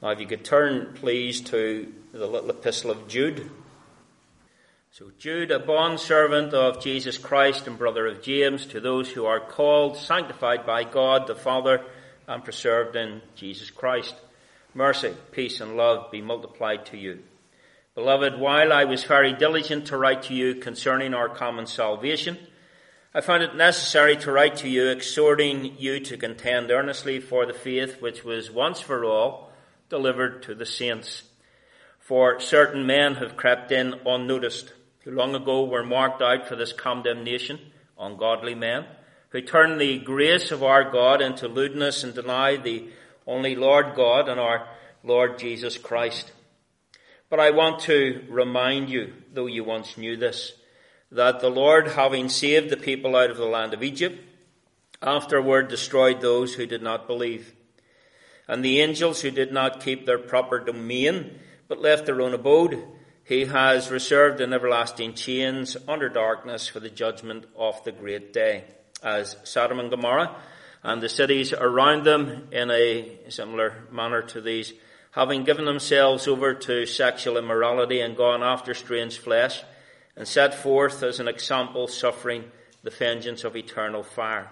Now, if you could turn, please, to the little epistle of Jude. So, Jude, a bond servant of Jesus Christ and brother of James, to those who are called, sanctified by God the Father, and preserved in Jesus Christ. Mercy, peace, and love be multiplied to you. Beloved, while I was very diligent to write to you concerning our common salvation, I found it necessary to write to you, exhorting you to contend earnestly for the faith which was once for all delivered to the saints. For certain men have crept in unnoticed, who long ago were marked out for this condemnation, ungodly men, who turn the grace of our God into lewdness and deny the only Lord God and our Lord Jesus Christ. But I want to remind you, though you once knew this, that the Lord, having saved the people out of the land of Egypt, afterward destroyed those who did not believe and the angels who did not keep their proper domain, but left their own abode, he has reserved in everlasting chains under darkness for the judgment of the great day, as Sodom and Gomorrah and the cities around them in a similar manner to these, having given themselves over to sexual immorality and gone after strange flesh, and set forth as an example suffering the vengeance of eternal fire.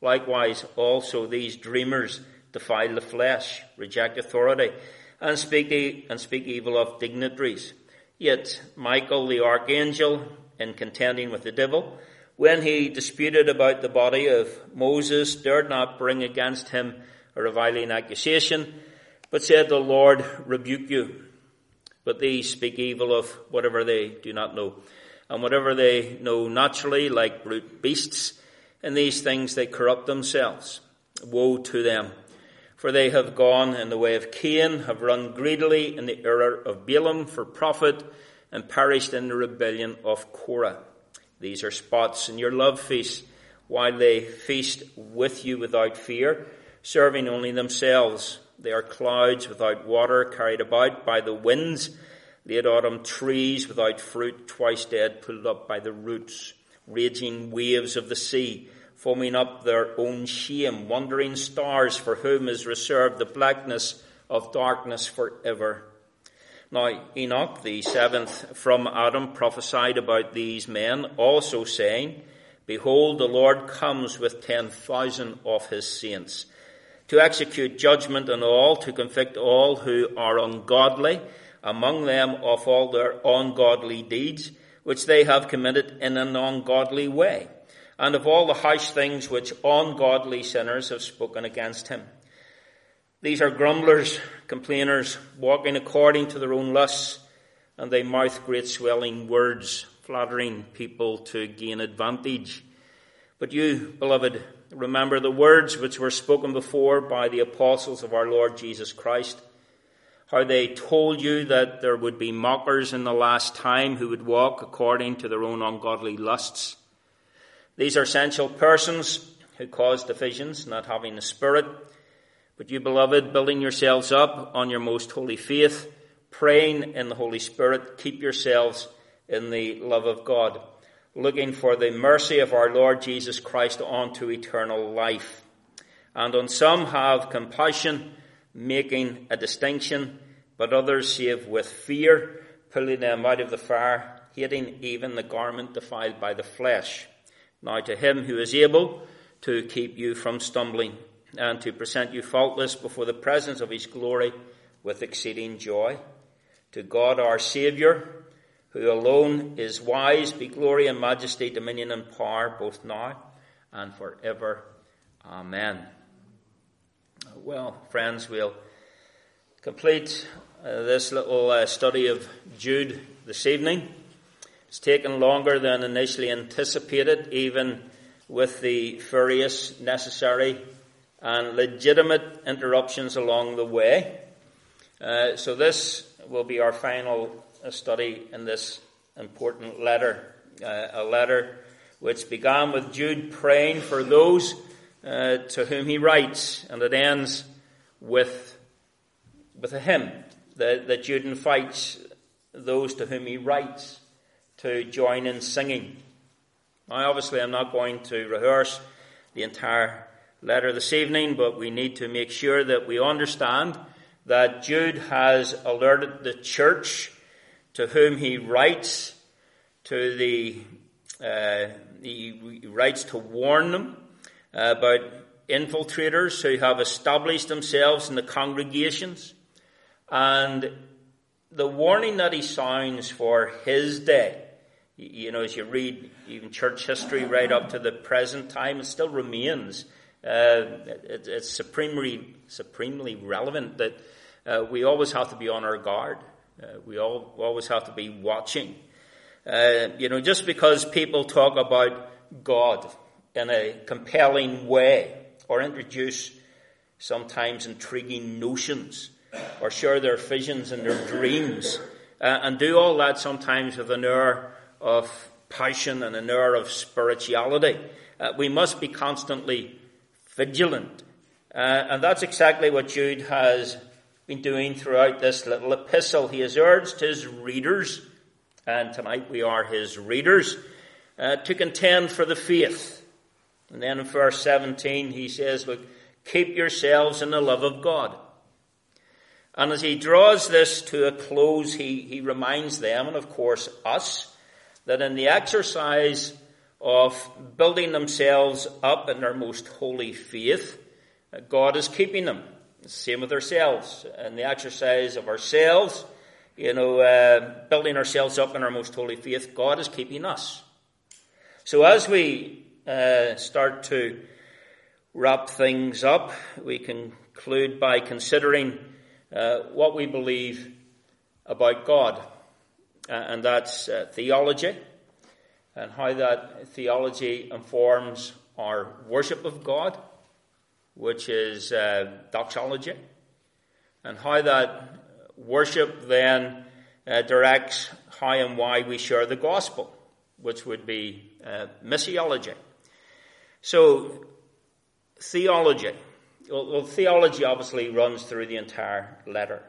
Likewise also these dreamers defile the flesh, reject authority, and speak, e- and speak evil of dignitaries. Yet Michael the archangel, in contending with the devil, when he disputed about the body of Moses, dared not bring against him a reviling accusation, but said, The Lord rebuke you. But these speak evil of whatever they do not know. And whatever they know naturally, like brute beasts, in these things they corrupt themselves. Woe to them for they have gone in the way of Cain, have run greedily in the error of Balaam for profit, and perished in the rebellion of Korah. These are spots in your love feast, while they feast with you without fear, serving only themselves. They are clouds without water, carried about by the winds, late autumn trees without fruit, twice dead, pulled up by the roots, raging waves of the sea foaming up their own shame, wandering stars for whom is reserved the blackness of darkness forever. Now, Enoch, the seventh from Adam, prophesied about these men, also saying, Behold, the Lord comes with ten thousand of his saints, to execute judgment on all, to convict all who are ungodly, among them of all their ungodly deeds, which they have committed in an ungodly way and of all the harsh things which ungodly sinners have spoken against him. These are grumblers, complainers, walking according to their own lusts, and they mouth great swelling words, flattering people to gain advantage. But you, beloved, remember the words which were spoken before by the apostles of our Lord Jesus Christ, how they told you that there would be mockers in the last time who would walk according to their own ungodly lusts these are essential persons who cause divisions, not having the Spirit. But you, beloved, building yourselves up on your most holy faith, praying in the Holy Spirit, keep yourselves in the love of God, looking for the mercy of our Lord Jesus Christ unto eternal life. And on some have compassion, making a distinction, but others save with fear, pulling them out of the fire, hating even the garment defiled by the flesh. Now to him who is able to keep you from stumbling and to present you faultless before the presence of his glory with exceeding joy. To God our Saviour, who alone is wise, be glory and majesty, dominion and power, both now and forever. Amen. Well, friends, we'll complete uh, this little uh, study of Jude this evening. It's taken longer than initially anticipated, even with the various necessary and legitimate interruptions along the way. Uh, so this will be our final uh, study in this important letter, uh, a letter which began with Jude praying for those uh, to whom he writes, and it ends with with a hymn that, that Jude invites those to whom he writes to join in singing. Now, obviously, I'm not going to rehearse the entire letter this evening, but we need to make sure that we understand that Jude has alerted the church to whom he writes to the uh, he writes to warn them about infiltrators who have established themselves in the congregations and the warning that he sounds for his day you know, as you read even church history right up to the present time, it still remains. Uh, it, it's supremely, supremely relevant that uh, we always have to be on our guard. Uh, we all, always have to be watching. Uh, you know, just because people talk about God in a compelling way or introduce sometimes intriguing notions or share their visions and their dreams uh, and do all that sometimes with an air of passion and an air of spirituality. Uh, we must be constantly vigilant. Uh, and that's exactly what Jude has been doing throughout this little epistle. He has urged his readers, and tonight we are his readers, uh, to contend for the faith. And then in verse 17 he says, look, keep yourselves in the love of God. And as he draws this to a close, he, he reminds them, and of course us, that in the exercise of building themselves up in their most holy faith, God is keeping them. Same with ourselves. In the exercise of ourselves, you know, uh, building ourselves up in our most holy faith, God is keeping us. So as we uh, start to wrap things up, we conclude by considering uh, what we believe about God. Uh, and that's uh, theology, and how that theology informs our worship of God, which is uh, doxology, and how that worship then uh, directs how and why we share the gospel, which would be uh, missiology. So, theology. Well, well, theology obviously runs through the entire letter.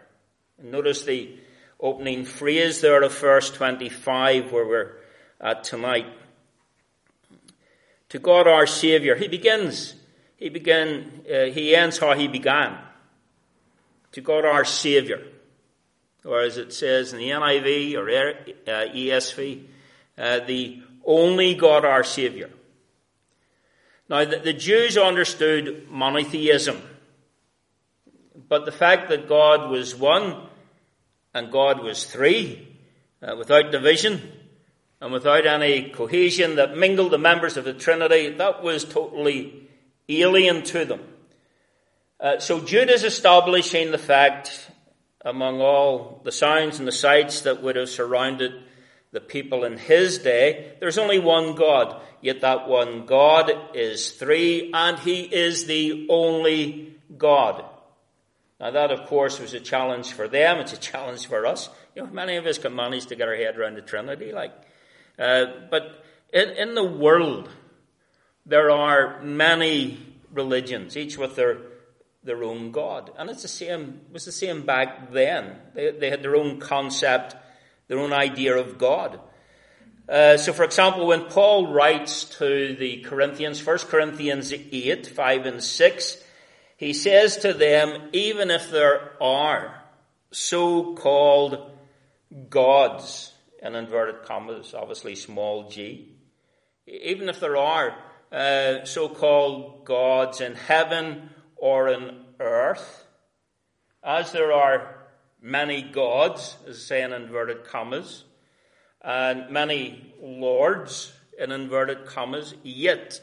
Notice the opening phrase there of verse 25 where we're at tonight. To God our Savior. He begins, he began, uh, he ends how he began. To God our Savior. Or as it says in the NIV or uh, ESV, uh, the only God our Savior. Now, the, the Jews understood monotheism. But the fact that God was one and God was three, uh, without division and without any cohesion that mingled the members of the Trinity, that was totally alien to them. Uh, so Jude is establishing the fact among all the sounds and the sights that would have surrounded the people in his day, there's only one God, yet that one God is three, and he is the only God. Now that, of course, was a challenge for them. It's a challenge for us. You know, many of us can manage to get our head around the Trinity, like. Uh, but in, in the world, there are many religions, each with their their own God, and it's the same. It was the same back then. They, they had their own concept, their own idea of God. Uh, so, for example, when Paul writes to the Corinthians, 1 Corinthians 8, 5 and 6, he says to them, even if there are so-called gods, in inverted commas, obviously small g, even if there are uh, so-called gods in heaven or in earth, as there are many gods, as say in inverted commas, and many lords in inverted commas, yet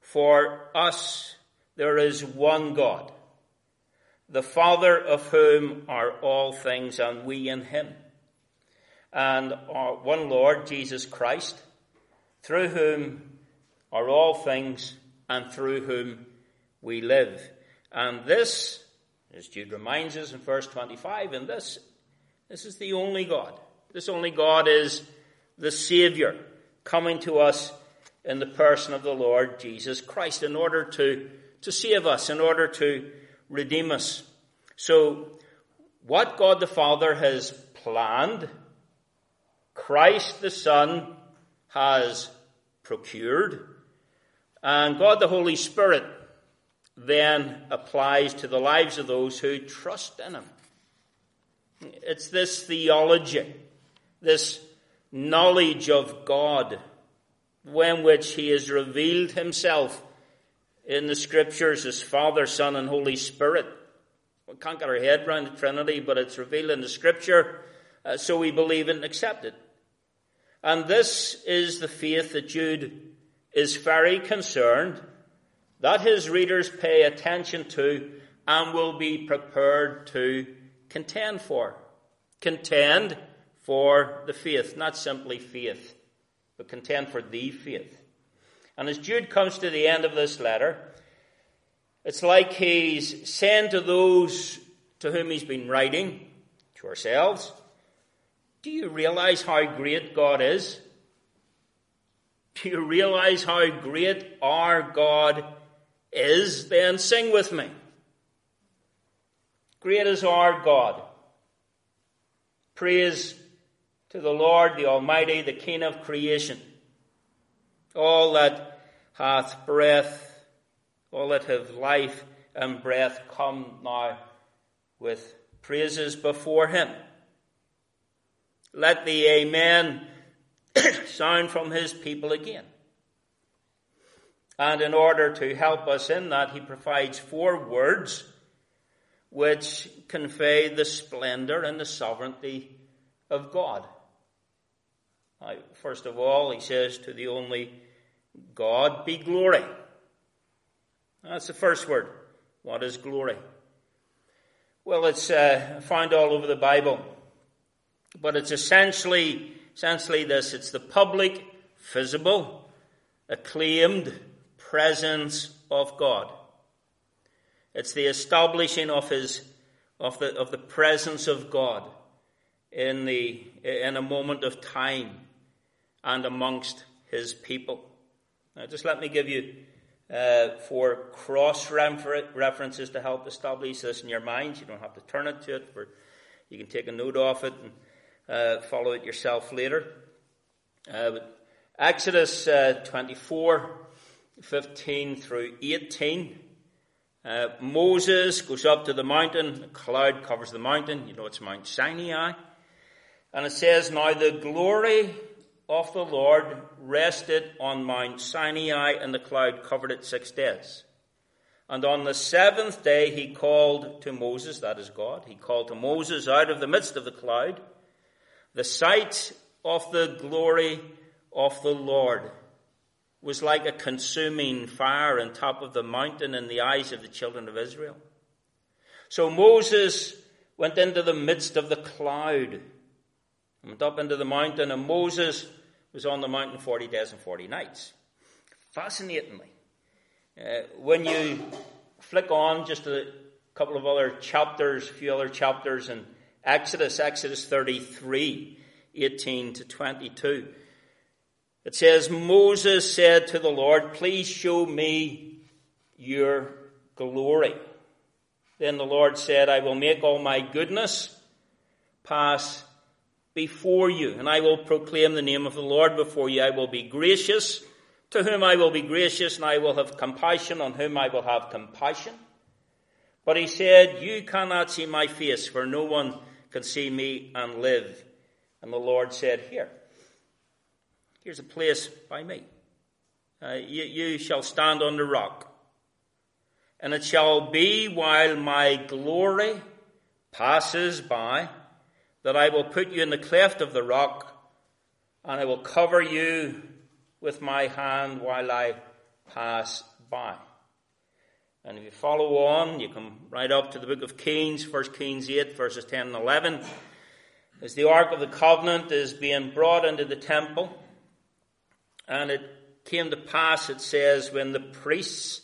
for us there is one God, the Father of whom are all things, and we in him. And our one Lord, Jesus Christ, through whom are all things, and through whom we live. And this, as Jude reminds us in verse 25, and this, this is the only God. This only God is the Savior coming to us in the person of the Lord Jesus Christ in order to to save us, in order to redeem us. So, what God the Father has planned, Christ the Son has procured, and God the Holy Spirit then applies to the lives of those who trust in him. It's this theology, this knowledge of God, when which he has revealed himself in the scriptures as Father, Son, and Holy Spirit. We can't get our head around the Trinity, but it's revealed in the scripture, uh, so we believe it and accept it. And this is the faith that Jude is very concerned that his readers pay attention to and will be prepared to contend for. Contend for the faith, not simply faith, but contend for the faith. And as Jude comes to the end of this letter, it's like he's saying to those to whom he's been writing, to ourselves, do you realize how great God is? Do you realize how great our God is? Then sing with me. Great is our God. Praise to the Lord, the Almighty, the King of creation. All that hath breath, all that have life and breath, come now with praises before him. Let the Amen sound from his people again. And in order to help us in that, he provides four words which convey the splendor and the sovereignty of God. Now, first of all, he says to the only God be glory. That's the first word. What is glory? Well, it's uh, found all over the Bible, but it's essentially essentially this: it's the public, visible, acclaimed presence of God. It's the establishing of his of the of the presence of God in the in a moment of time and amongst his people. Now, just let me give you uh, four cross references to help establish this in your minds. You don't have to turn it to it, but you can take a note of it and uh, follow it yourself later. Uh, Exodus uh, 24, 15 through 18. Uh, Moses goes up to the mountain, a cloud covers the mountain. You know it's Mount Sinai. And it says, Now the glory of the Lord rested on Mount Sinai, and the cloud covered it six days. And on the seventh day he called to Moses, that is God, he called to Moses out of the midst of the cloud. The sight of the glory of the Lord was like a consuming fire on top of the mountain in the eyes of the children of Israel. So Moses went into the midst of the cloud, went up into the mountain, and Moses was on the mountain 40 days and 40 nights. Fascinatingly, uh, when you flick on just a couple of other chapters, a few other chapters in Exodus, Exodus 33, 18 to 22, it says, Moses said to the Lord, Please show me your glory. Then the Lord said, I will make all my goodness pass before you, and I will proclaim the name of the Lord before you. I will be gracious to whom I will be gracious, and I will have compassion on whom I will have compassion. But he said, You cannot see my face, for no one can see me and live. And the Lord said, Here, here's a place by me. Uh, you, you shall stand on the rock. And it shall be while my glory passes by that I will put you in the cleft of the rock, and I will cover you with my hand while I pass by. And if you follow on, you come right up to the book of Kings, 1 Kings 8, verses 10 and 11. As the Ark of the Covenant is being brought into the temple, and it came to pass, it says, when the priests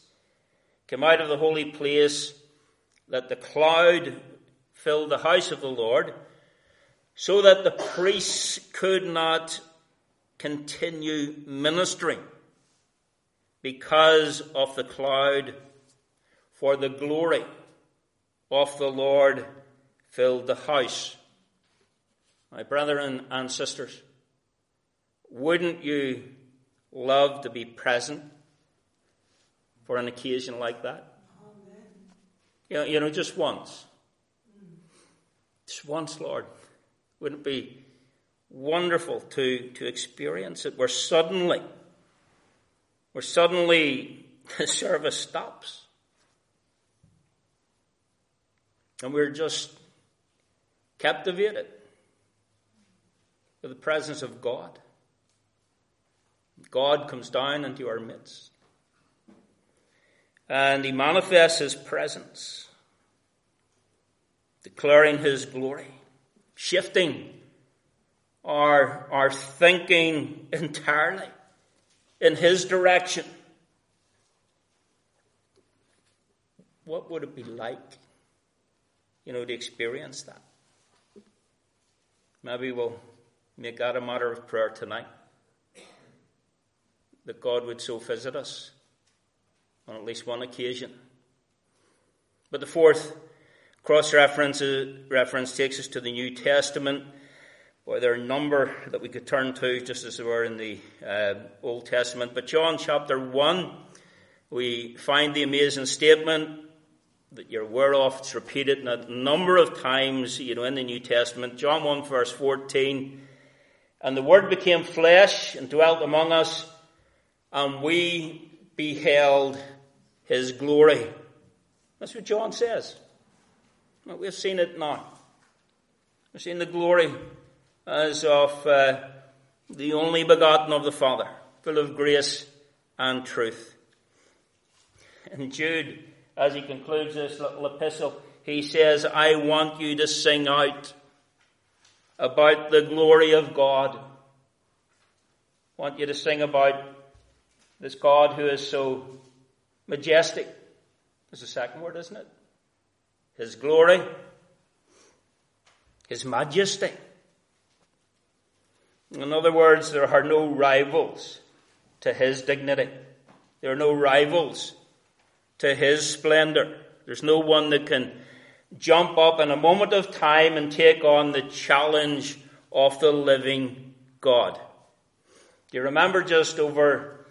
came out of the holy place, that the cloud filled the house of the Lord, so that the priests could not continue ministering because of the cloud, for the glory of the Lord filled the house. My brethren and sisters, wouldn't you love to be present for an occasion like that? You know, you know just once. Just once, Lord. Wouldn't it be wonderful to, to experience it where suddenly, where suddenly the service stops. And we're just captivated with the presence of God. God comes down into our midst. And he manifests his presence, declaring his glory, shifting our, our thinking entirely in his direction. What would it be like, you know, to experience that? Maybe we'll make that a matter of prayer tonight. That God would so visit us on at least one occasion. But the fourth cross reference, reference takes us to the New Testament. Boy, there are a number that we could turn to, just as there were in the uh, Old Testament. But John chapter 1, we find the amazing statement that you're aware of. It's repeated a number of times, you know, in the New Testament. John 1 verse 14. And the Word became flesh and dwelt among us, and we beheld His glory. That's what John says. We've seen it now. We've seen the glory as of uh, the only begotten of the Father, full of grace and truth. And Jude, as he concludes this little epistle, he says, I want you to sing out about the glory of God. I want you to sing about this God who is so majestic. There's a second word, isn't it? His glory, His majesty. In other words, there are no rivals to his dignity. There are no rivals to his splendor. There's no one that can jump up in a moment of time and take on the challenge of the living God. Do you remember just over,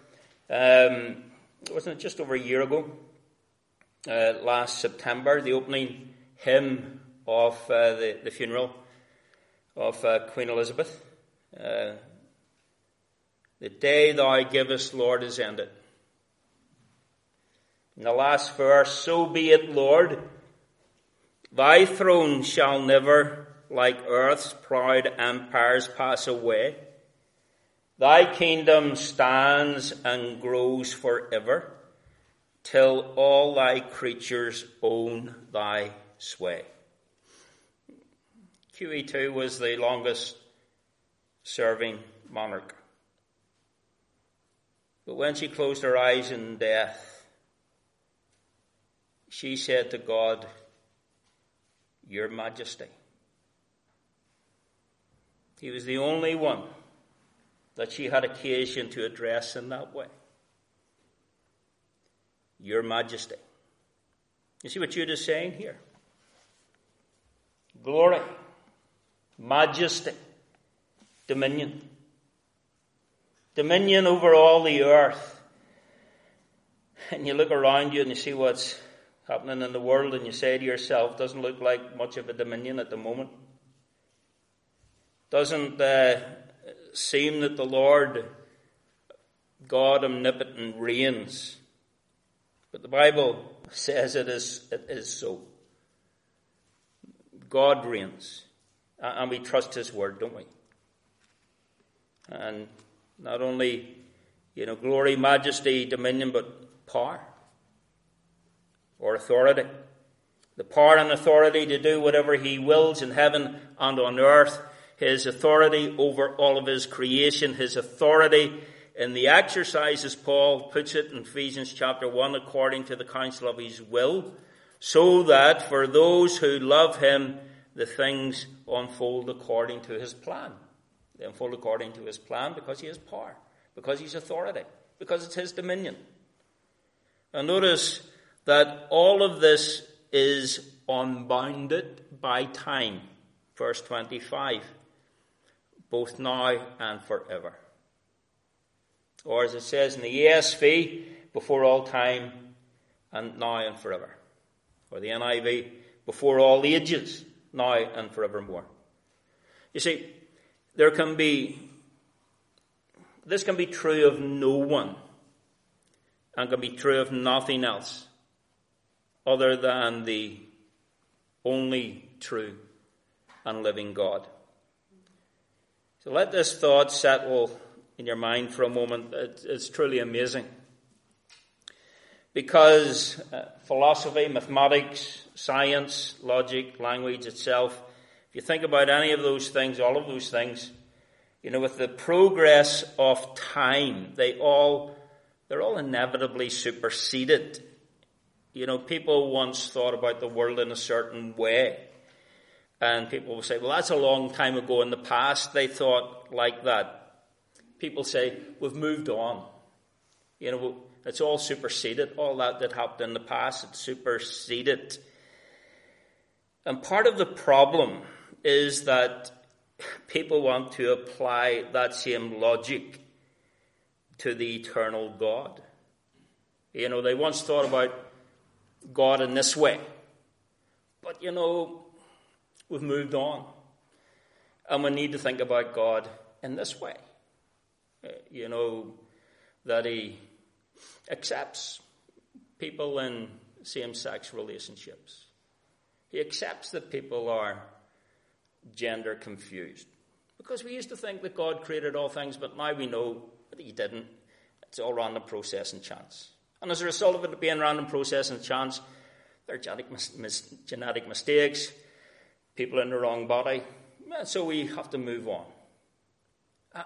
um, wasn't it just over a year ago, uh, last September, the opening hymn of uh, the, the funeral of uh, Queen Elizabeth? Uh, the day thou givest, Lord, is ended. In the last verse, so be it, Lord, thy throne shall never, like earth's proud empires, pass away. Thy kingdom stands and grows forever, till all thy creatures own thy sway. QE2 was the longest serving monarch. But when she closed her eyes in death, she said to God, Your Majesty. He was the only one that she had occasion to address in that way. Your Majesty. You see what Jude is saying here? Glory, majesty, dominion. Dominion over all the earth. And you look around you and you see what's happening in the world and you say to yourself, doesn't look like much of a dominion at the moment. Doesn't uh, seem that the Lord, God omnipotent, reigns. But the Bible says it is, it is so. God reigns. And we trust His word, don't we? And not only, you know, glory, majesty, dominion, but power or authority. The power and authority to do whatever he wills in heaven and on earth. His authority over all of his creation. His authority in the exercise, as Paul puts it in Ephesians chapter 1, according to the counsel of his will, so that for those who love him, the things unfold according to his plan. They unfold according to his plan because he has power, because he's authority, because it's his dominion. And notice that all of this is unbounded by time. Verse 25. Both now and forever. Or as it says in the ESV, before all time and now and forever. or the NIV, before all ages, now and forevermore. You see, there can be, this can be true of no one, and can be true of nothing else other than the only true and living God. So let this thought settle in your mind for a moment. It's truly amazing. Because uh, philosophy, mathematics, science, logic, language itself, if you think about any of those things, all of those things, you know, with the progress of time, they all, they're all inevitably superseded. You know, people once thought about the world in a certain way. And people will say, well, that's a long time ago in the past. They thought like that. People say, we've moved on. You know, it's all superseded. All that that happened in the past, it's superseded. And part of the problem is that people want to apply that same logic to the eternal God. You know, they once thought about God in this way. But, you know, we've moved on. And we need to think about God in this way. Uh, you know, that He accepts people in same sex relationships. He accepts that people are gender confused. Because we used to think that God created all things, but now we know that He didn't. It's all random process and chance. And as a result of it being random process and chance, there are genetic, mis- genetic mistakes, people in the wrong body, so we have to move on.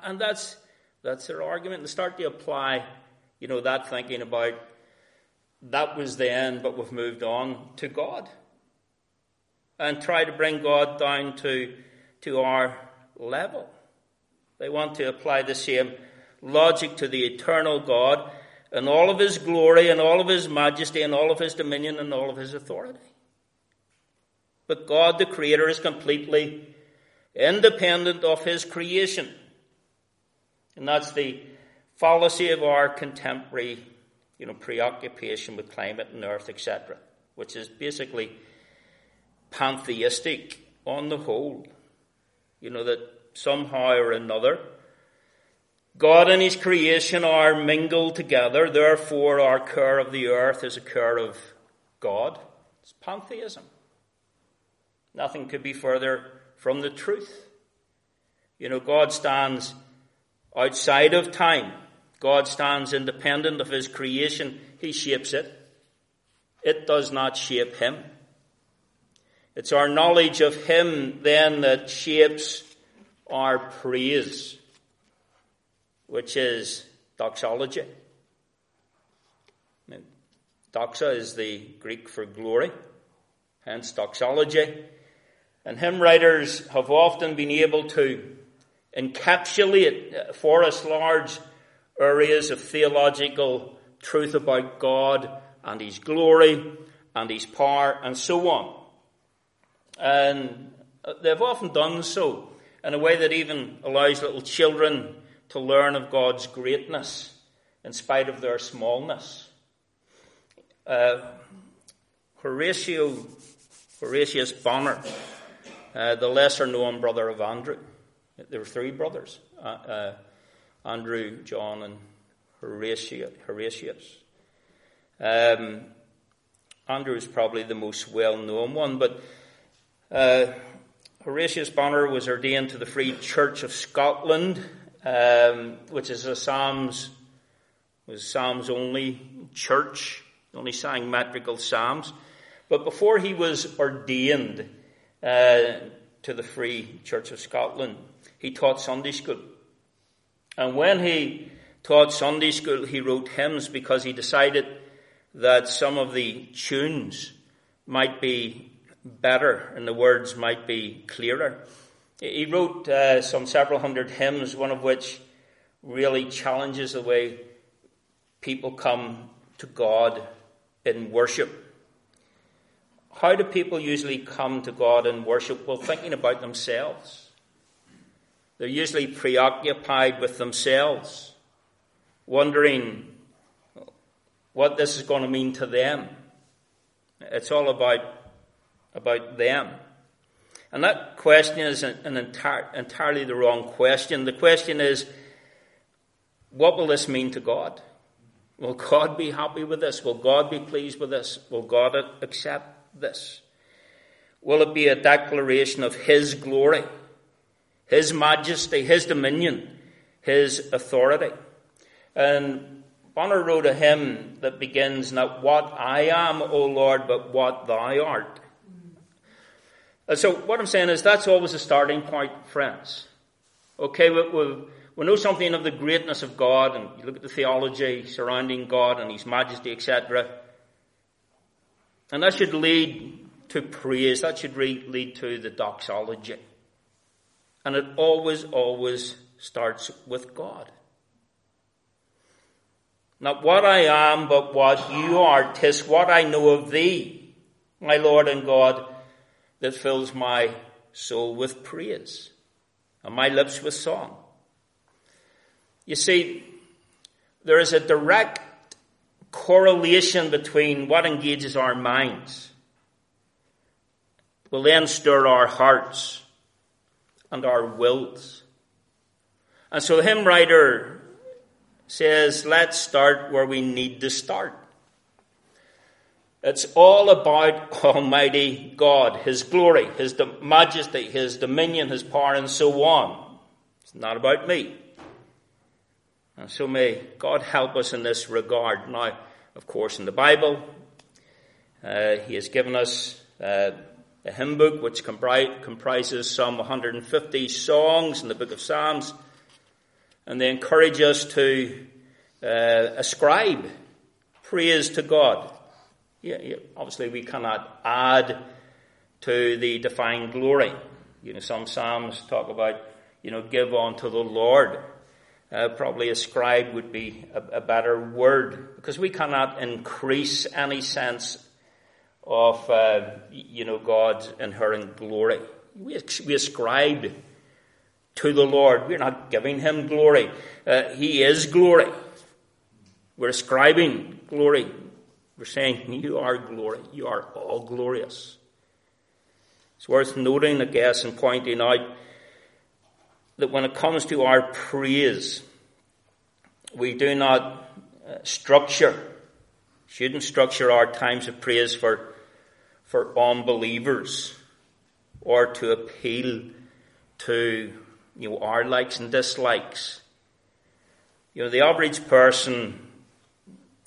And that's, that's their argument. They start to apply you know, that thinking about that was then, but we've moved on to God. And try to bring God down to, to our level. They want to apply the same logic to the eternal God and all of his glory and all of his majesty and all of his dominion and all of his authority. But God the Creator is completely independent of his creation. And that's the fallacy of our contemporary, you know, preoccupation with climate and earth, etc., which is basically pantheistic on the whole. You know, that somehow or another, God and His creation are mingled together, therefore our care of the earth is a care of God. It's pantheism. Nothing could be further from the truth. You know, God stands outside of time. God stands independent of his creation. He shapes it. It does not shape him. It's our knowledge of him then that shapes our praise, which is doxology. Doxa is the Greek for glory, hence doxology. And hymn writers have often been able to encapsulate for us large areas of theological truth about God and His glory and His power and so on. And they've often done so in a way that even allows little children to learn of God's greatness in spite of their smallness. Uh, Horatio, Horatius Bonar, uh, the lesser known brother of Andrew, there were three brothers. Uh, uh Andrew, John, and Horatius. Um, Andrew is probably the most well known one, but uh, Horatius Bonar was ordained to the Free Church of Scotland, um, which is a Psalms was Psalms only church, only sang metrical Psalms. But before he was ordained uh, to the Free Church of Scotland, he taught Sunday school. And when he taught Sunday school, he wrote hymns because he decided that some of the tunes might be better and the words might be clearer. He wrote uh, some several hundred hymns, one of which really challenges the way people come to God in worship. How do people usually come to God in worship? Well, thinking about themselves. They're usually preoccupied with themselves, wondering what this is going to mean to them. It's all about, about them. And that question is an, an entire, entirely the wrong question. The question is, what will this mean to God? Will God be happy with this? Will God be pleased with this? Will God accept this? Will it be a declaration of His glory, His majesty, His dominion, His authority? And Bonar wrote a hymn that begins, Not what I am, O Lord, but what Thou art. And so what I'm saying is that's always a starting point, friends. Okay, we, we, we know something of the greatness of God, and you look at the theology surrounding God and His majesty, etc. And that should lead to praise. That should lead to the doxology. And it always, always starts with God. Not what I am, but what you are. Tis what I know of thee, my Lord and God, that fills my soul with praise and my lips with song. You see, there is a direct correlation between what engages our minds will then stir our hearts and our wills. And so the hymn writer says, let's start where we need to start. It's all about Almighty God, His glory, His majesty, His dominion, His power, and so on. It's not about me. And so may God help us in this regard. Now, of course, in the Bible, uh, He has given us uh, a hymn book which comprises some 150 songs in the book of Psalms, and they encourage us to uh, ascribe praise to God. Yeah, yeah, obviously, we cannot add to the divine glory. You know, some psalms talk about, you know, give unto the Lord. Uh, probably ascribe would be a, a better word because we cannot increase any sense of, uh, you know, God's inherent glory. We, we ascribe to the Lord. We're not giving Him glory. Uh, he is glory. We're ascribing glory. We're saying, You are glory. You are all glorious. It's worth noting, I guess, and pointing out that when it comes to our praise, we do not uh, structure, shouldn't structure our times of praise for for unbelievers or to appeal to you know, our likes and dislikes. You know, the average person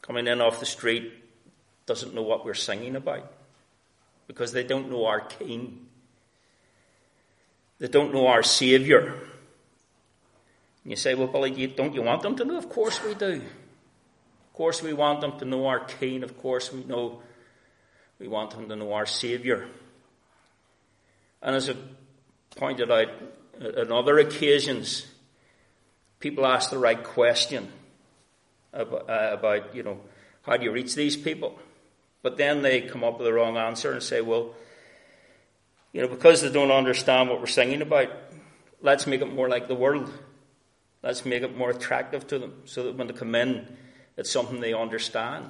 coming in off the street doesn't know what we're singing about because they don't know our King. They don't know our Saviour. And you say, well, Billy, don't you want them to know? Of course we do. Of course we want them to know our King. Of course we know we want them to know our Saviour. And as I've pointed out on other occasions, people ask the right question about, uh, about, you know, how do you reach these people? But then they come up with the wrong answer and say, well, you know, because they don't understand what we're singing about, let's make it more like the world. Let's make it more attractive to them so that when they come in, it's something they understand.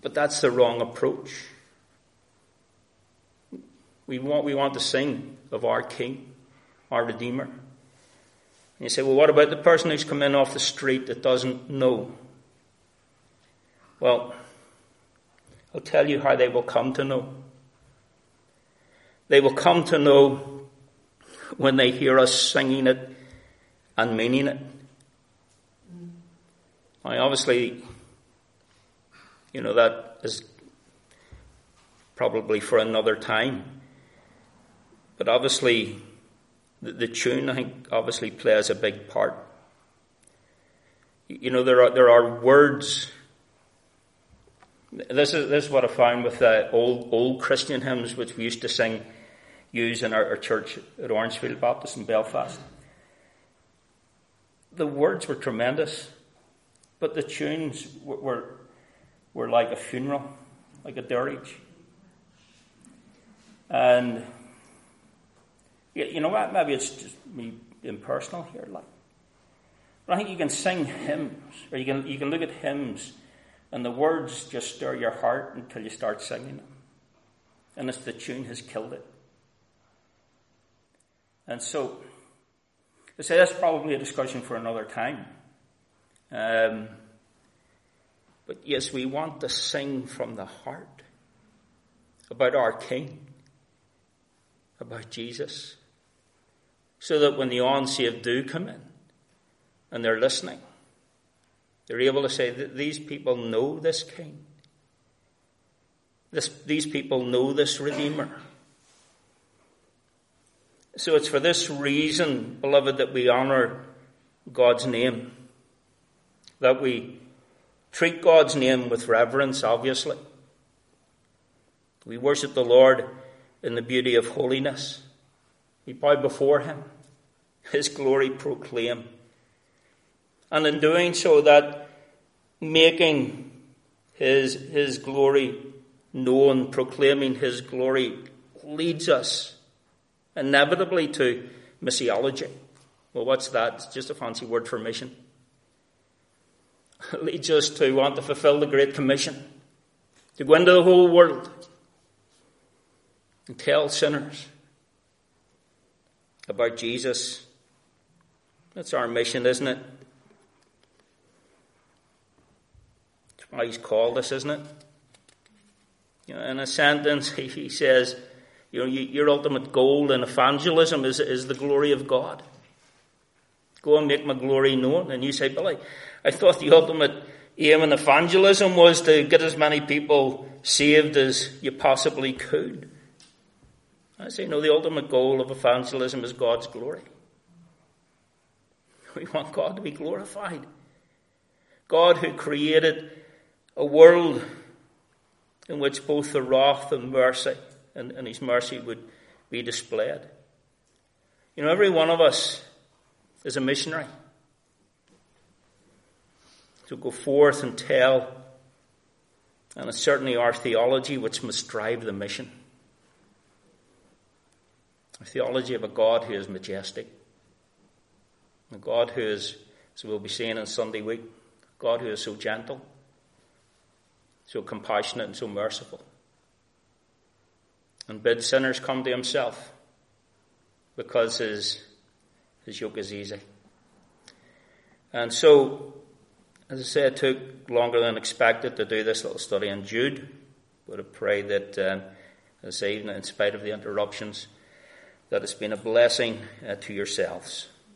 But that's the wrong approach. We want, we want to sing of our King, our Redeemer. And you say, well, what about the person who's come in off the street that doesn't know? Well, I'll tell you how they will come to know. They will come to know when they hear us singing it and meaning it. I obviously you know, that is probably for another time. But obviously, the, the tune, I think, obviously plays a big part. You know, there are, there are words. This is, this is what I found with the old, old Christian hymns, which we used to sing, use in our, our church at Orangefield Baptist in Belfast. The words were tremendous, but the tunes were, were were like a funeral, like a dirge. And you know what? Maybe it's just me impersonal here, like. But I think you can sing hymns, or you can you can look at hymns And the words just stir your heart until you start singing them. And it's the tune has killed it. And so, I say that's probably a discussion for another time. Um, but yes, we want to sing from the heart about our King, about Jesus, so that when the unsaved do come in and they're listening, they're able to say that these people know this King. This, these people know this Redeemer. So it's for this reason, beloved, that we honour God's name. That we treat God's name with reverence, obviously. We worship the Lord in the beauty of holiness. We bow before Him, His glory proclaim. And in doing so, that making His, His glory known, proclaiming His glory, leads us inevitably to missiology. Well, what's that? It's just a fancy word for mission. Leads us to want to fulfill the Great Commission, to go into the whole world and tell sinners about Jesus. That's our mission, isn't it? That's why he's called us, isn't it? You know, in a sentence, he says, you know, your ultimate goal in evangelism is, is the glory of God. Go and make my glory known. And you say, Billy, I thought the ultimate aim in evangelism was to get as many people saved as you possibly could. I say, no, the ultimate goal of evangelism is God's glory. We want God to be glorified. God who created a world in which both the wrath and mercy and, and his mercy would be displayed. You know, every one of us is a missionary. To go forth and tell. And it's certainly our theology which must drive the mission. A theology of a God who is majestic. A God who is, as we'll be seeing in Sunday week, God who is so gentle, so compassionate, and so merciful and bid sinners come to himself because his, his yoke is easy. And so, as I say, it took longer than expected to do this little study on Jude. But I pray that um, this evening, in spite of the interruptions, that it's been a blessing uh, to yourselves.